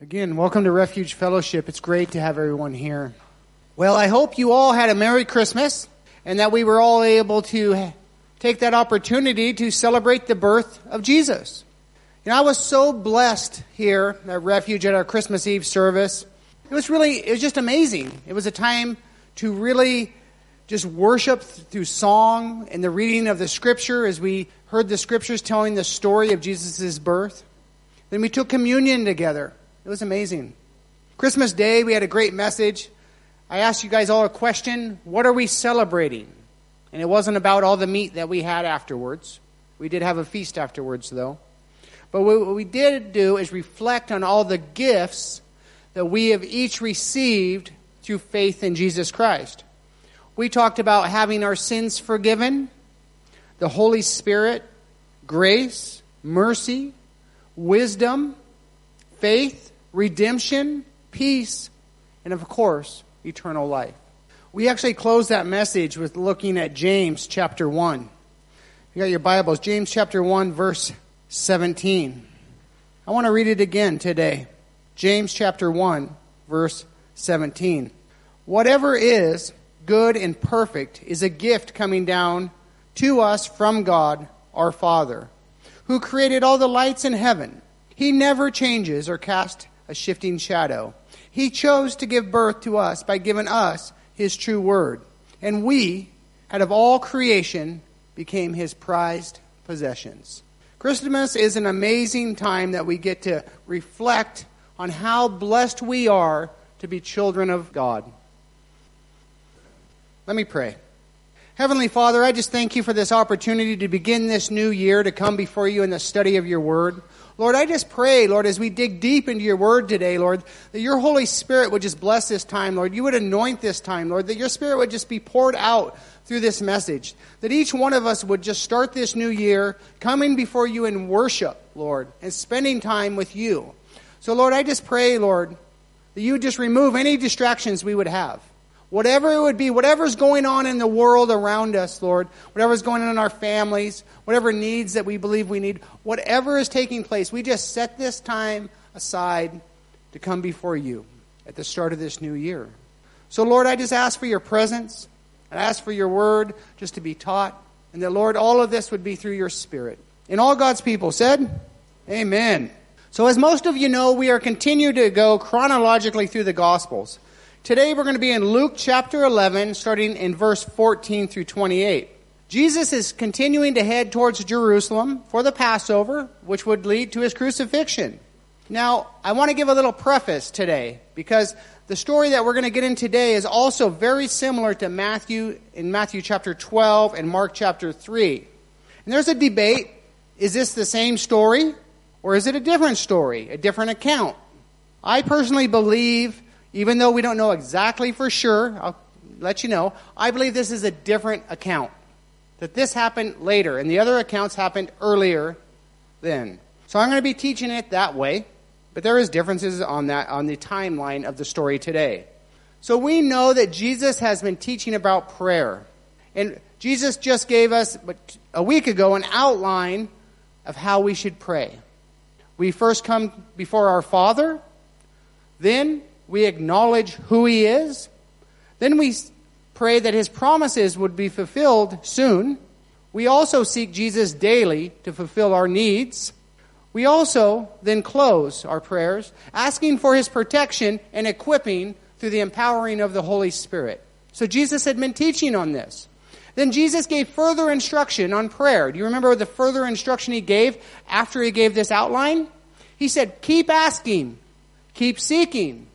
Again, welcome to Refuge Fellowship. It's great to have everyone here. Well, I hope you all had a Merry Christmas and that we were all able to take that opportunity to celebrate the birth of Jesus. You know, I was so blessed here at Refuge at our Christmas Eve service. It was really, it was just amazing. It was a time to really just worship through song and the reading of the scripture as we heard the scriptures telling the story of Jesus' birth. Then we took communion together. It was amazing. Christmas Day, we had a great message. I asked you guys all a question What are we celebrating? And it wasn't about all the meat that we had afterwards. We did have a feast afterwards, though. But what we did do is reflect on all the gifts that we have each received through faith in Jesus Christ. We talked about having our sins forgiven, the Holy Spirit, grace, mercy, wisdom, faith, redemption, peace, and of course, eternal life. We actually close that message with looking at James chapter 1. You got your Bibles, James chapter 1, verse 17. I want to read it again today. James chapter 1, verse 17. Whatever is good and perfect is a gift coming down to us from God our Father, who created all the lights in heaven. He never changes or casts a shifting shadow. He chose to give birth to us by giving us his true word. And we, out of all creation, became his prized possessions. Christmas is an amazing time that we get to reflect on how blessed we are to be children of God. Let me pray. Heavenly Father, I just thank you for this opportunity to begin this new year to come before you in the study of your word. Lord, I just pray, Lord, as we dig deep into your word today, Lord, that your Holy Spirit would just bless this time, Lord. You would anoint this time, Lord, that your Spirit would just be poured out through this message. That each one of us would just start this new year coming before you in worship, Lord, and spending time with you. So, Lord, I just pray, Lord, that you would just remove any distractions we would have. Whatever it would be, whatever's going on in the world around us, Lord, whatever's going on in our families, whatever needs that we believe we need, whatever is taking place, we just set this time aside to come before you at the start of this new year. So, Lord, I just ask for your presence. I ask for your word just to be taught. And that, Lord, all of this would be through your Spirit. And all God's people said, Amen. So, as most of you know, we are continuing to go chronologically through the Gospels. Today we're going to be in Luke chapter 11, starting in verse 14 through 28. Jesus is continuing to head towards Jerusalem for the Passover, which would lead to his crucifixion. Now, I want to give a little preface today because the story that we're going to get in today is also very similar to Matthew in Matthew chapter 12 and Mark chapter 3. And there's a debate is this the same story or is it a different story, a different account? I personally believe even though we don't know exactly for sure, I'll let you know, I believe this is a different account. That this happened later, and the other accounts happened earlier then. So I'm going to be teaching it that way, but there is differences on that on the timeline of the story today. So we know that Jesus has been teaching about prayer. And Jesus just gave us a week ago an outline of how we should pray. We first come before our Father, then we acknowledge who He is. Then we pray that His promises would be fulfilled soon. We also seek Jesus daily to fulfill our needs. We also then close our prayers asking for His protection and equipping through the empowering of the Holy Spirit. So Jesus had been teaching on this. Then Jesus gave further instruction on prayer. Do you remember the further instruction he gave after he gave this outline? He said, keep asking, keep seeking,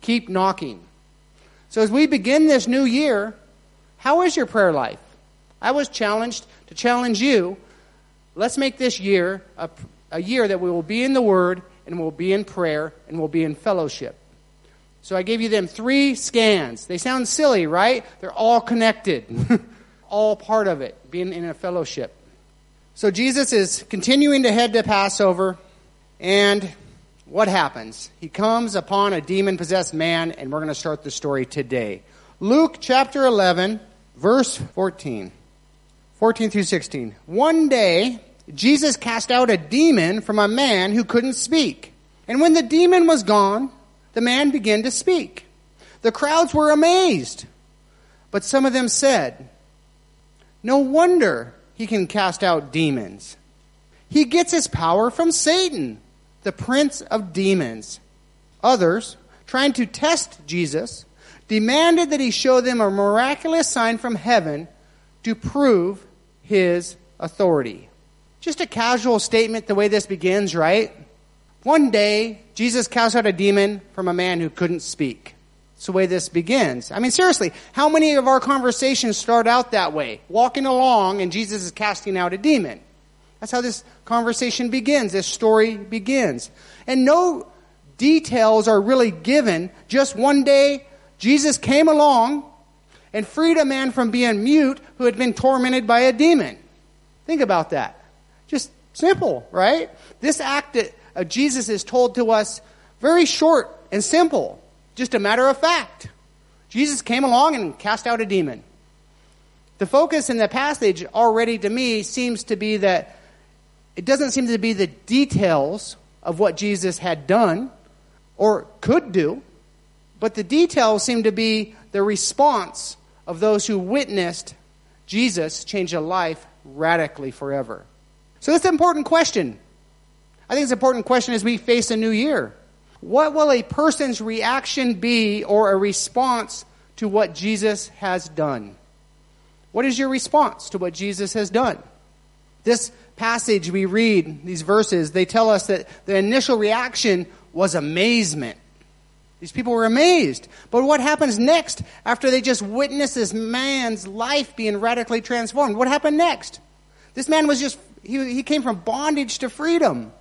keep knocking. So as we begin this new year, how is your prayer life? I was challenged to challenge you. Let's make this year a, a year that we will be in the Word and we'll be in prayer and we'll be in fellowship. So I gave you them three scans. They sound silly, right? They're all connected, all part of it, being in a fellowship. So Jesus is continuing to head to Passover, and what happens? He comes upon a demon possessed man, and we're going to start the story today. Luke chapter 11, verse 14. 14 through 16. One day, Jesus cast out a demon from a man who couldn't speak. And when the demon was gone, the man began to speak. The crowds were amazed. But some of them said, No wonder he can cast out demons. He gets his power from Satan, the prince of demons. Others, trying to test Jesus, demanded that he show them a miraculous sign from heaven to prove his authority. Just a casual statement the way this begins, right? One day, Jesus cast out a demon from a man who couldn't speak. It's the way this begins. I mean, seriously, how many of our conversations start out that way? Walking along and Jesus is casting out a demon. That's how this conversation begins, this story begins. And no details are really given. Just one day, Jesus came along and freed a man from being mute who had been tormented by a demon. Think about that. Just simple, right? This act of uh, Jesus is told to us very short and simple. Just a matter of fact. Jesus came along and cast out a demon. The focus in the passage already to me seems to be that it doesn't seem to be the details of what Jesus had done or could do, but the details seem to be the response of those who witnessed Jesus change a life radically forever. So that's an important question. I think it's an important question as we face a new year. What will a person's reaction be or a response to what Jesus has done? What is your response to what Jesus has done? This passage we read, these verses, they tell us that the initial reaction was amazement. These people were amazed. But what happens next after they just witness this man's life being radically transformed? What happened next? This man was just, he, he came from bondage to freedom.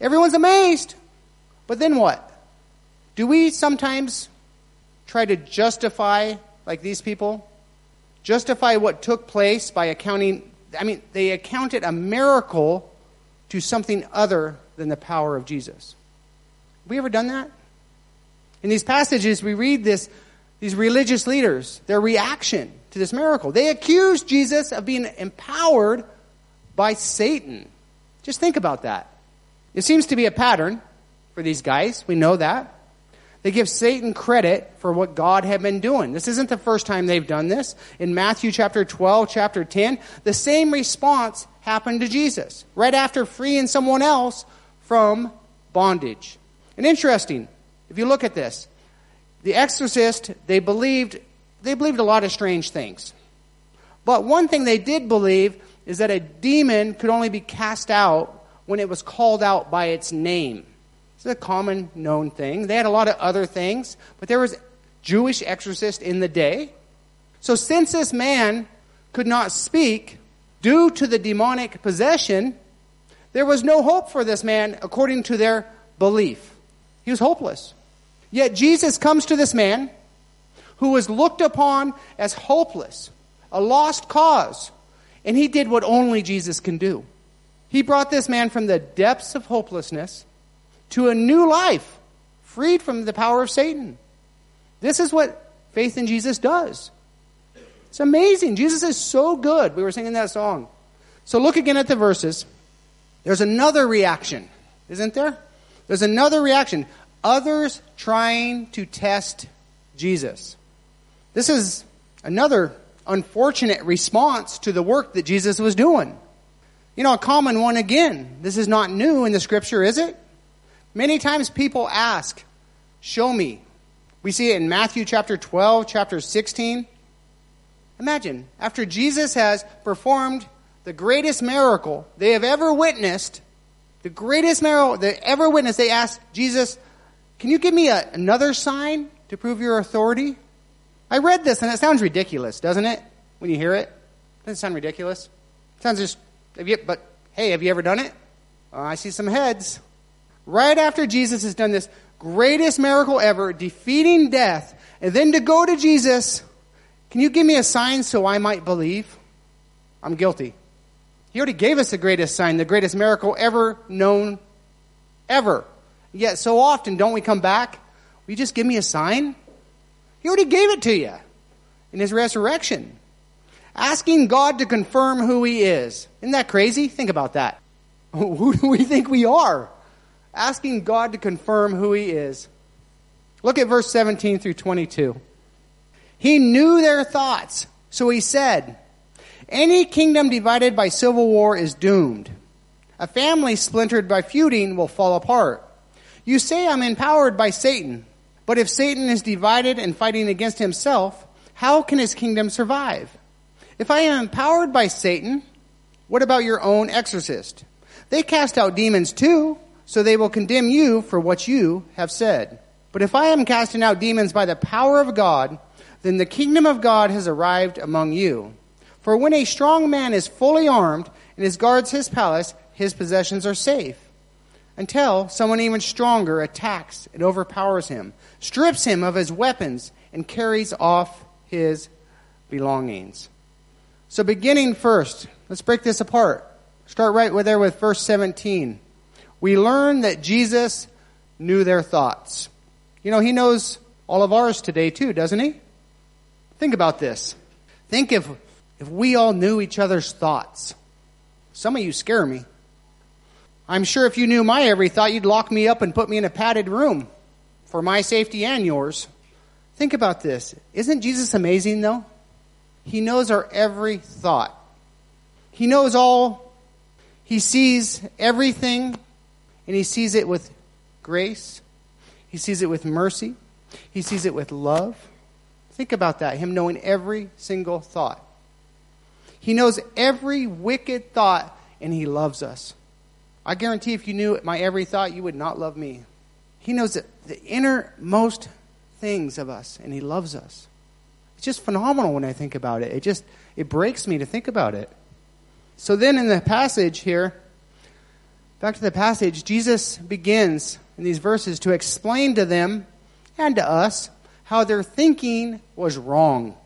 Everyone's amazed. But then what? Do we sometimes try to justify, like these people, justify what took place by accounting, I mean, they accounted a miracle to something other than the power of Jesus. Have we ever done that? In these passages, we read this, these religious leaders, their reaction to this miracle. They accused Jesus of being empowered by Satan. Just think about that. It seems to be a pattern for these guys. We know that. They give Satan credit for what God had been doing. This isn't the first time they've done this. In Matthew chapter 12, chapter 10, the same response happened to Jesus, right after freeing someone else from bondage. And interesting, if you look at this, the exorcist, they believed, they believed a lot of strange things. But one thing they did believe is that a demon could only be cast out when it was called out by its name. It's a common known thing. They had a lot of other things, but there was Jewish exorcist in the day. So since this man could not speak due to the demonic possession, there was no hope for this man according to their belief. He was hopeless. Yet Jesus comes to this man who was looked upon as hopeless, a lost cause, and he did what only Jesus can do. He brought this man from the depths of hopelessness to a new life, freed from the power of Satan. This is what faith in Jesus does. It's amazing. Jesus is so good. We were singing that song. So look again at the verses. There's another reaction, isn't there? There's another reaction. Others trying to test Jesus. This is another unfortunate response to the work that Jesus was doing. You know, a common one again. This is not new in the scripture, is it? Many times people ask, Show me. We see it in Matthew chapter 12, chapter 16. Imagine, after Jesus has performed the greatest miracle they have ever witnessed, the greatest miracle they ever witnessed, they ask Jesus, Can you give me a, another sign to prove your authority? I read this and it sounds ridiculous, doesn't it? When you hear it? Doesn't it sound ridiculous? It sounds just you, but hey, have you ever done it? Uh, I see some heads. Right after Jesus has done this greatest miracle ever, defeating death, and then to go to Jesus, can you give me a sign so I might believe? I'm guilty. He already gave us the greatest sign, the greatest miracle ever known, ever. Yet so often, don't we come back? Will you just give me a sign? He already gave it to you in his resurrection asking God to confirm who He is. Isn't that crazy? Think about that. Who do we think we are? Asking God to confirm who he is. Look at verse 17 through 22. He knew their thoughts, so he said, Any kingdom divided by civil war is doomed. A family splintered by feuding will fall apart. You say I'm empowered by Satan, but if Satan is divided and fighting against himself, how can his kingdom survive? If I am empowered by Satan, what about your own exorcist? They cast out demons too, so they will condemn you for what you have said. But if I am casting out demons by the power of God, then the kingdom of God has arrived among you. For when a strong man is fully armed and his guards his palace, his possessions are safe. Until someone even stronger attacks and overpowers him, strips him of his weapons, and carries off his belongings. So, beginning first, let's break this apart. Start right there with verse 17. We learn that Jesus knew their thoughts. You know, he knows all of ours today too, doesn't he? Think about this. Think if, if we all knew each other's thoughts. Some of you scare me. I'm sure if you knew my every thought, you'd lock me up and put me in a padded room for my safety and yours. Think about this. Isn't Jesus amazing, though? He knows our every thought. He knows all. He sees everything, and he sees it with grace. He sees it with mercy. He sees it with love. Think about that, him knowing every single thought. He knows every wicked thought, and he loves us. I guarantee if you knew my every thought, you would not love me. He knows the, the innermost things of us, and he loves us. It's just phenomenal when I think about it. It just it breaks me to think about it. So then in the passage here, back to the passage, Jesus begins in these verses to explain to them and to us how their thinking was wrong.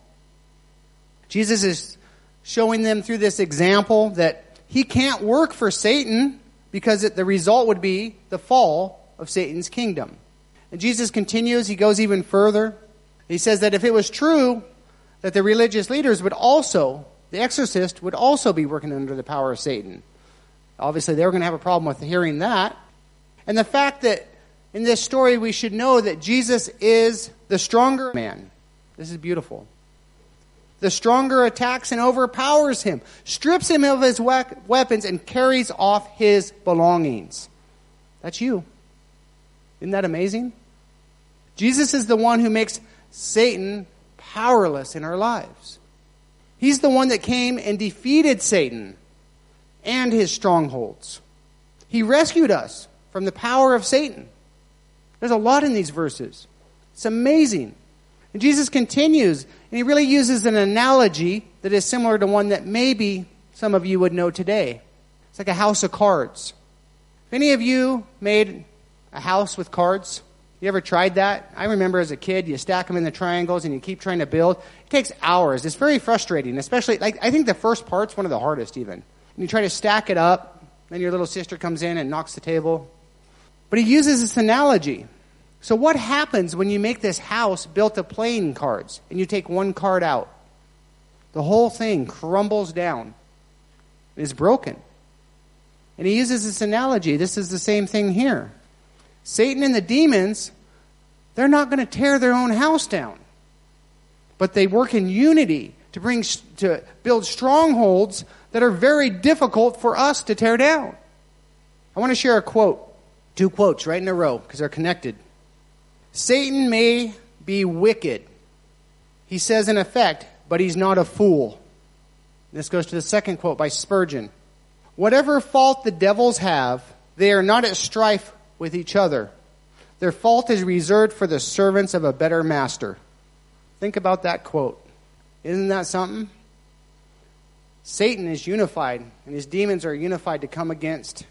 Jesus is showing them through this example that he can't work for Satan because it, the result would be the fall of Satan's kingdom. And Jesus continues, he goes even further. He says that if it was true that the religious leaders would also, the exorcist would also be working under the power of Satan. Obviously, they were going to have a problem with hearing that. And the fact that in this story we should know that Jesus is the stronger man. This is beautiful. The stronger attacks and overpowers him, strips him of his we- weapons, and carries off his belongings. That's you. Isn't that amazing? Jesus is the one who makes Satan powerless in our lives. He's the one that came and defeated Satan and his strongholds. He rescued us from the power of Satan. There's a lot in these verses. It's amazing. And Jesus continues, and he really uses an analogy that is similar to one that maybe some of you would know today. It's like a house of cards. If any of you made a house with cards, you ever tried that? I remember as a kid, you stack them in the triangles and you keep trying to build. It takes hours. It's very frustrating, especially, like, I think the first part's one of the hardest even. And you try to stack it up, then your little sister comes in and knocks the table. But he uses this analogy. So, what happens when you make this house built of playing cards and you take one card out? The whole thing crumbles down and is broken. And he uses this analogy. This is the same thing here. Satan and the demons, they're not going to tear their own house down. But they work in unity to bring to build strongholds that are very difficult for us to tear down. I want to share a quote Two quotes right in a row because they're connected. Satan may be wicked. He says, in effect, but he's not a fool. This goes to the second quote by Spurgeon. Whatever fault the devils have, they are not at strife with each other. Their fault is reserved for the servants of a better master. Think about that quote. Isn't that something? Satan is unified, and his demons are unified to come against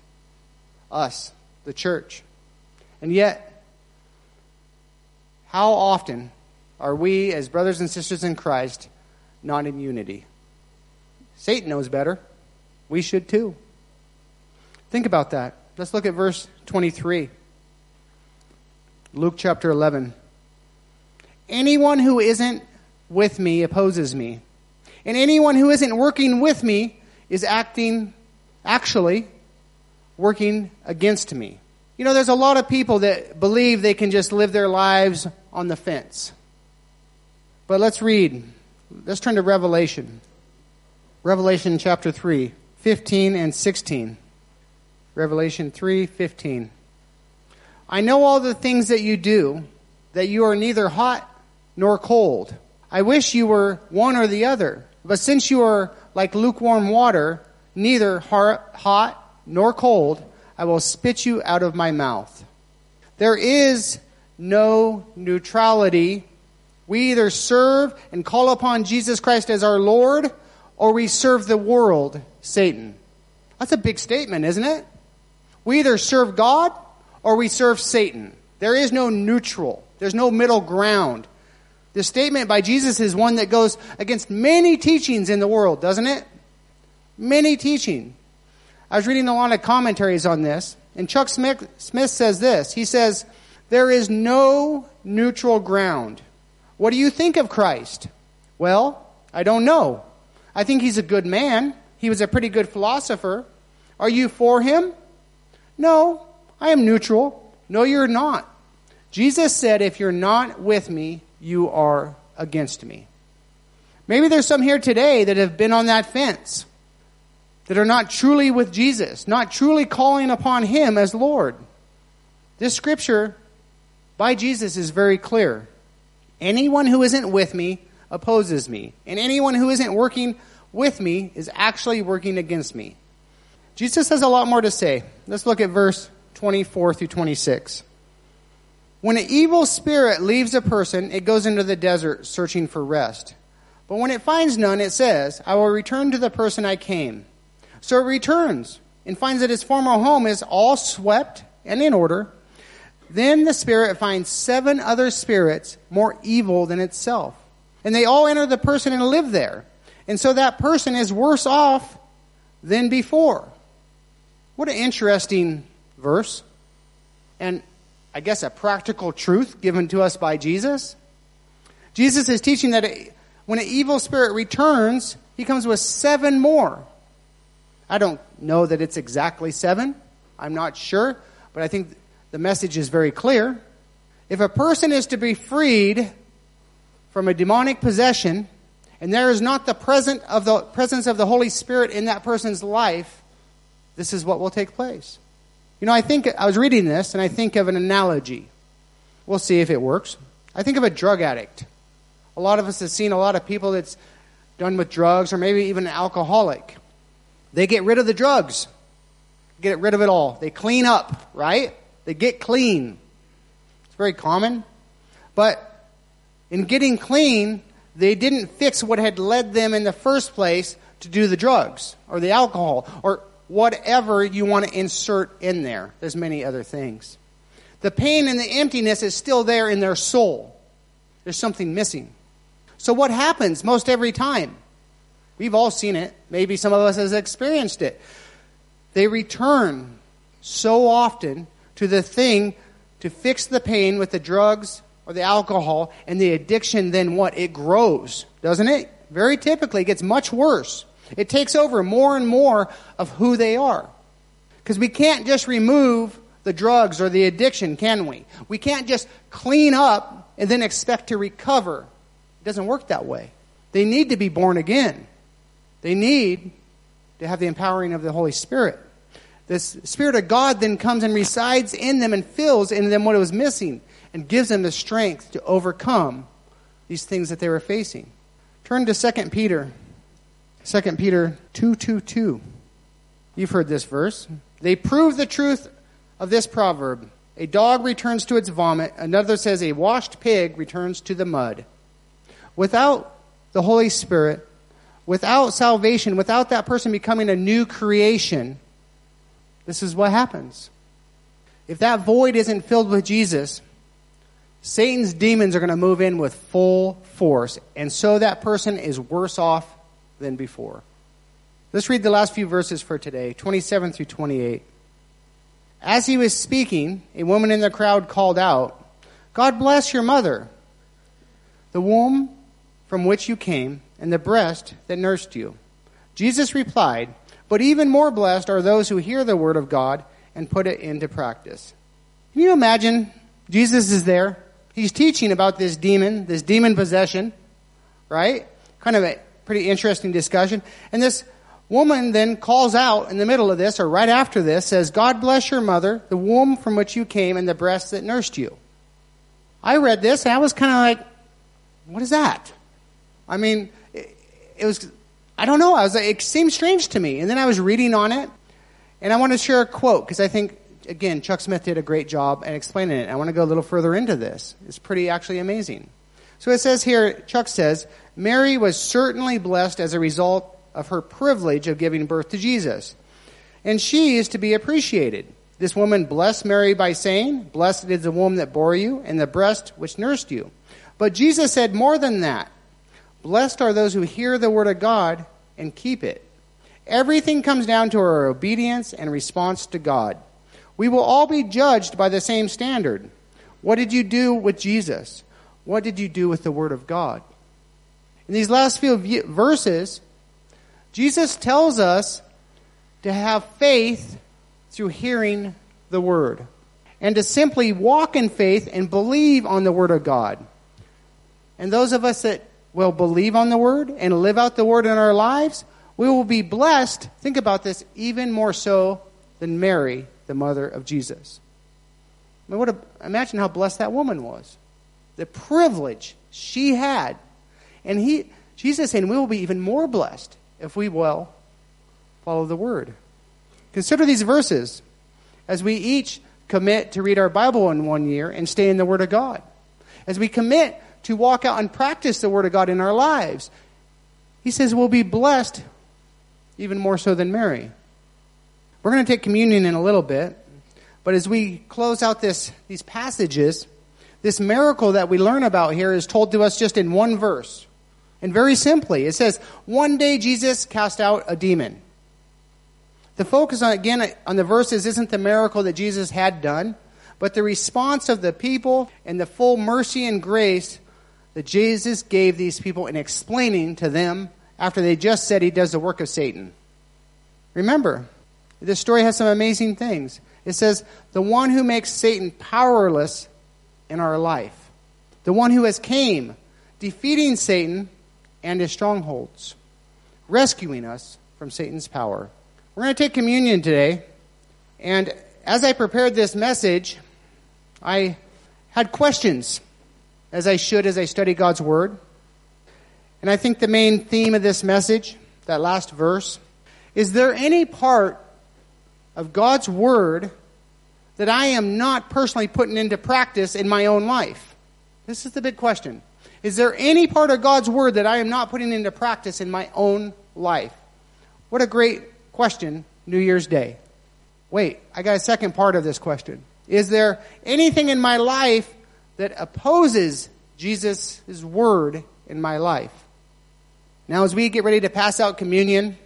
us, the church. And yet, how often are we, as brothers and sisters in Christ, not in unity? Satan knows better. We should too. Think about that. Let's look at verse 23. Luke chapter 11. Anyone who isn't with me opposes me. And anyone who isn't working with me is acting, actually, working against me. You know, there's a lot of people that believe they can just live their lives on the fence. But let's read. Let's turn to Revelation. Revelation chapter 3, 15 and 16. Revelation 3, 15. I know all the things that you do, that you are neither hot nor cold. I wish you were one or the other. But since you are like lukewarm water, neither hot nor cold, I will spit you out of my mouth. There is no neutrality. We either serve and call upon Jesus Christ as our Lord, or we serve the world, Satan. That's a big statement, isn't it? We either serve God or we serve Satan. There is no neutral. There's no middle ground. The statement by Jesus is one that goes against many teachings in the world, doesn't it? Many teaching. I was reading a lot of commentaries on this, and Chuck Smith, Smith says this. He says, There is no neutral ground. What do you think of Christ? Well, I don't know. I think he's a good man. He was a pretty good philosopher. Are you for him? No, I am neutral. No, you're not. Jesus said, If you're not with me, you are against me. Maybe there's some here today that have been on that fence that are not truly with Jesus, not truly calling upon Him as Lord. This scripture by Jesus is very clear. Anyone who isn't with me opposes me, and anyone who isn't working with me is actually working against me. Jesus has a lot more to say. Let's look at verse 24 through 26. When an evil spirit leaves a person, it goes into the desert searching for rest. But when it finds none, it says, I will return to the person I came. So it returns and finds that its former home is all swept and in order. Then the spirit finds seven other spirits more evil than itself. And they all enter the person and live there. And so that person is worse off than before. What an interesting verse. And I guess a practical truth given to us by Jesus. Jesus is teaching that when an evil spirit returns, he comes with seven more. I don't know that it's exactly seven. I'm not sure, but I think the message is very clear. If a person is to be freed from a demonic possession, and there is not the of the presence of the Holy Spirit in that person's life, this is what will take place. You know, I think I was reading this and I think of an analogy. We'll see if it works. I think of a drug addict. A lot of us have seen a lot of people that's done with drugs or maybe even an alcoholic. They get rid of the drugs, get rid of it all. They clean up, right? They get clean. It's very common. But in getting clean, they didn't fix what had led them in the first place to do the drugs or the alcohol or whatever you want to insert in there. There's many other things. The pain and the emptiness is still there in their soul. There's something missing. So what happens most every time? We've all seen it. Maybe some of us has experienced it. They return so often to the thing to fix the pain with the drugs or the alcohol, and the addiction then what? It grows, doesn't it? Very typically, it gets much worse. It takes over more and more of who they are. Because we can't just remove the drugs or the addiction, can we? We can't just clean up and then expect to recover. It doesn't work that way. They need to be born again. They need to have the empowering of the Holy Spirit. The Spirit of God then comes and resides in them and fills in them what it was missing and gives them the strength to overcome these things that they were facing. Turn to 2 Peter. 2 Peter 2 2 2. You've heard this verse. They prove the truth of this proverb. A dog returns to its vomit. Another says a washed pig returns to the mud. Without the Holy Spirit, without salvation, without that person becoming a new creation, this is what happens. If that void isn't filled with Jesus, Satan's demons are going to move in with full force, and so that person is worse off than before. Let's read the last few verses for today 27 through 28. As he was speaking, a woman in the crowd called out, God bless your mother, the womb from which you came and the breast that nursed you. Jesus replied, But even more blessed are those who hear the word of God and put it into practice. Can you imagine? Jesus is there. He's teaching about this demon, this demon possession, right? Kind of a pretty interesting discussion. And this woman then calls out in the middle of this, or right after this, says, God bless your mother, the womb from which you came, and the breast that nursed you. I read this, and I was kind of like, what is that? I mean, it, it was, I don't know, I was like, it seemed strange to me. And then I was reading on it, and I want to share a quote, because I think, again, Chuck Smith did a great job in explaining it. I want to go a little further into this. It's pretty actually amazing. So it says here, Chuck says, Mary was certainly blessed as a result of her privilege of giving birth to Jesus. And she is to be appreciated. This woman blessed Mary by saying, Blessed is the womb that bore you and the breast which nursed you. But Jesus said more than that. Blessed are those who hear the word of God and keep it. Everything comes down to our obedience and response to God. We will all be judged by the same standard. What did you do with Jesus? What did you do with the Word of God? In these last few verses, Jesus tells us to have faith through hearing the Word and to simply walk in faith and believe on the Word of God. And those of us that will believe on the Word and live out the Word in our lives, we will be blessed, think about this, even more so than Mary, the mother of Jesus. I mean, what a, imagine how blessed that woman was. The privilege she had. And he, Jesus is saying we will be even more blessed if we will follow the word. Consider these verses as we each commit to read our Bible in one year and stay in the Word of God. As we commit to walk out and practice the Word of God in our lives, he says we'll be blessed even more so than Mary. We're going to take communion in a little bit, but as we close out this, these passages, this miracle that we learn about here is told to us just in one verse. And very simply, it says, one day Jesus cast out a demon. The focus on, again, on the verses isn't the miracle that Jesus had done, but the response of the people and the full mercy and grace that Jesus gave these people in explaining to them after they just said he does the work of Satan. Remember, this story has some amazing things. It says, the one who makes Satan powerless in our life, the one who has came, defeating Satan and his strongholds, rescuing us from Satan's power. We're going to take communion today, and as I prepared this message, I had questions, as I should as I study God's Word. And I think the main theme of this message, that last verse, is there any part of God's Word that I am not personally putting into practice in my own life? This is the big question. Is there any part of God's Word that I am not putting into practice in my own life? What a great question, New Year's Day. Wait, I got a second part of this question. Is there anything in my life that opposes Jesus' Word in my life? Now, as we get ready to pass out communion,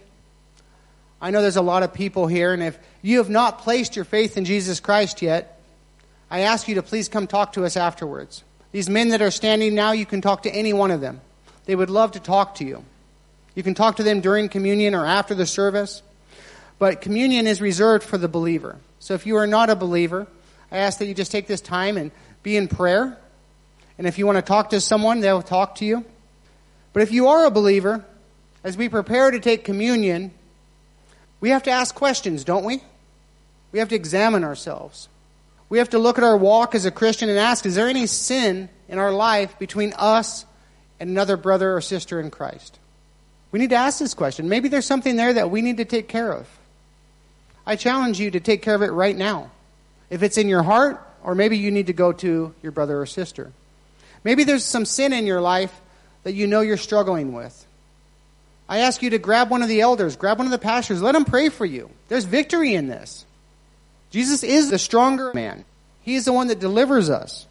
I know there's a lot of people here, and if you have not placed your faith in Jesus Christ yet, I ask you to please come talk to us afterwards. These men that are standing now, you can talk to any one of them. They would love to talk to you. You can talk to them during communion or after the service. But communion is reserved for the believer. So if you are not a believer, I ask that you just take this time and be in prayer. And if you want to talk to someone, they'll talk to you. But if you are a believer, as we prepare to take communion, we have to ask questions, don't we? We have to examine ourselves. We have to look at our walk as a Christian and ask, is there any sin in our life between us and another brother or sister in Christ? We need to ask this question. Maybe there's something there that we need to take care of. I challenge you to take care of it right now. If it's in your heart, or maybe you need to go to your brother or sister. Maybe there's some sin in your life that you know you're struggling with. I ask you to grab one of the elders, grab one of the pastors, let them pray for you. There's victory in this. Jesus is the stronger man. He is the one that delivers us.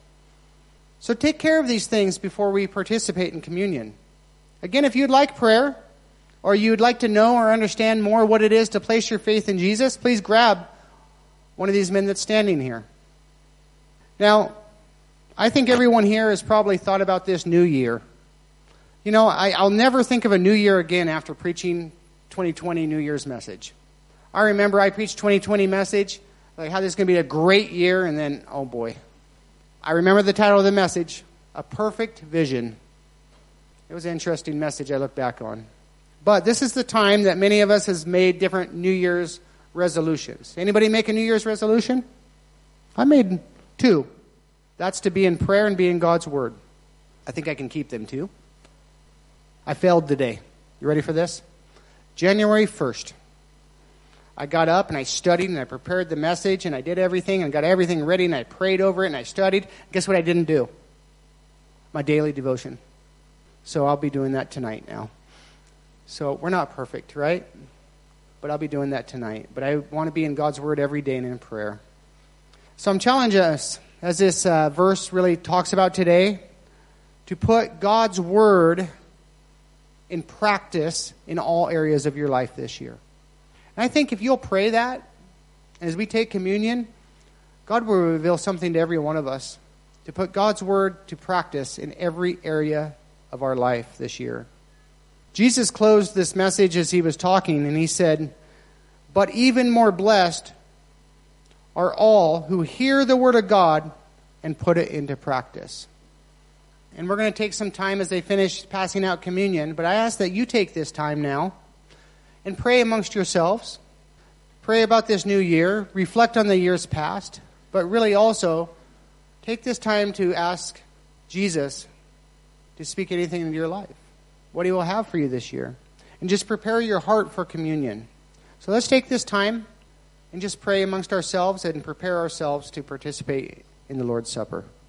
So take care of these things before we participate in communion. Again, if you'd like prayer, or you'd like to know or understand more what it is to place your faith in Jesus, please grab one of these men that's standing here. Now, I think everyone here has probably thought about this new year. You know, I, will never think of a new year again after preaching 2020 New Year's message. I remember I preached 2020 message like how this is going to be a great year, and then, oh boy. I remember the title of the message A Perfect Vision. It was an interesting message I look back on. But this is the time that many of us has made different New Year's resolutions. Anybody make a New Year's resolution? I made two. That's to be in prayer and be in God's Word. I think I can keep them too. I failed today. You ready for this? January 1st. I got up and I studied and I prepared the message and I did everything and got everything ready and I prayed over it and I studied. Guess what I didn't do? My daily devotion. So I'll be doing that tonight now. So we're not perfect, right? But I'll be doing that tonight. But I want to be in God's Word every day and in prayer. So I'm challenging us, as this uh, verse really talks about today, to put God's Word in practice in all areas of your life this year. And I think if you'll pray that, as we take communion, God will reveal something to every one of us to put God's word to practice in every area of our life this year. Jesus closed this message as he was talking, and he said, But even more blessed are all who hear the word of God and put it into practice. And we're going to take some time as they finish passing out communion, but I ask that you take this time now and pray amongst yourselves. Pray about this new year, reflect on the years past, but really also take this time to ask Jesus to speak anything into your life, what he will have for you this year. And just prepare your heart for communion. So let's take this time and just pray amongst ourselves and prepare ourselves to participate in the Lord's Supper.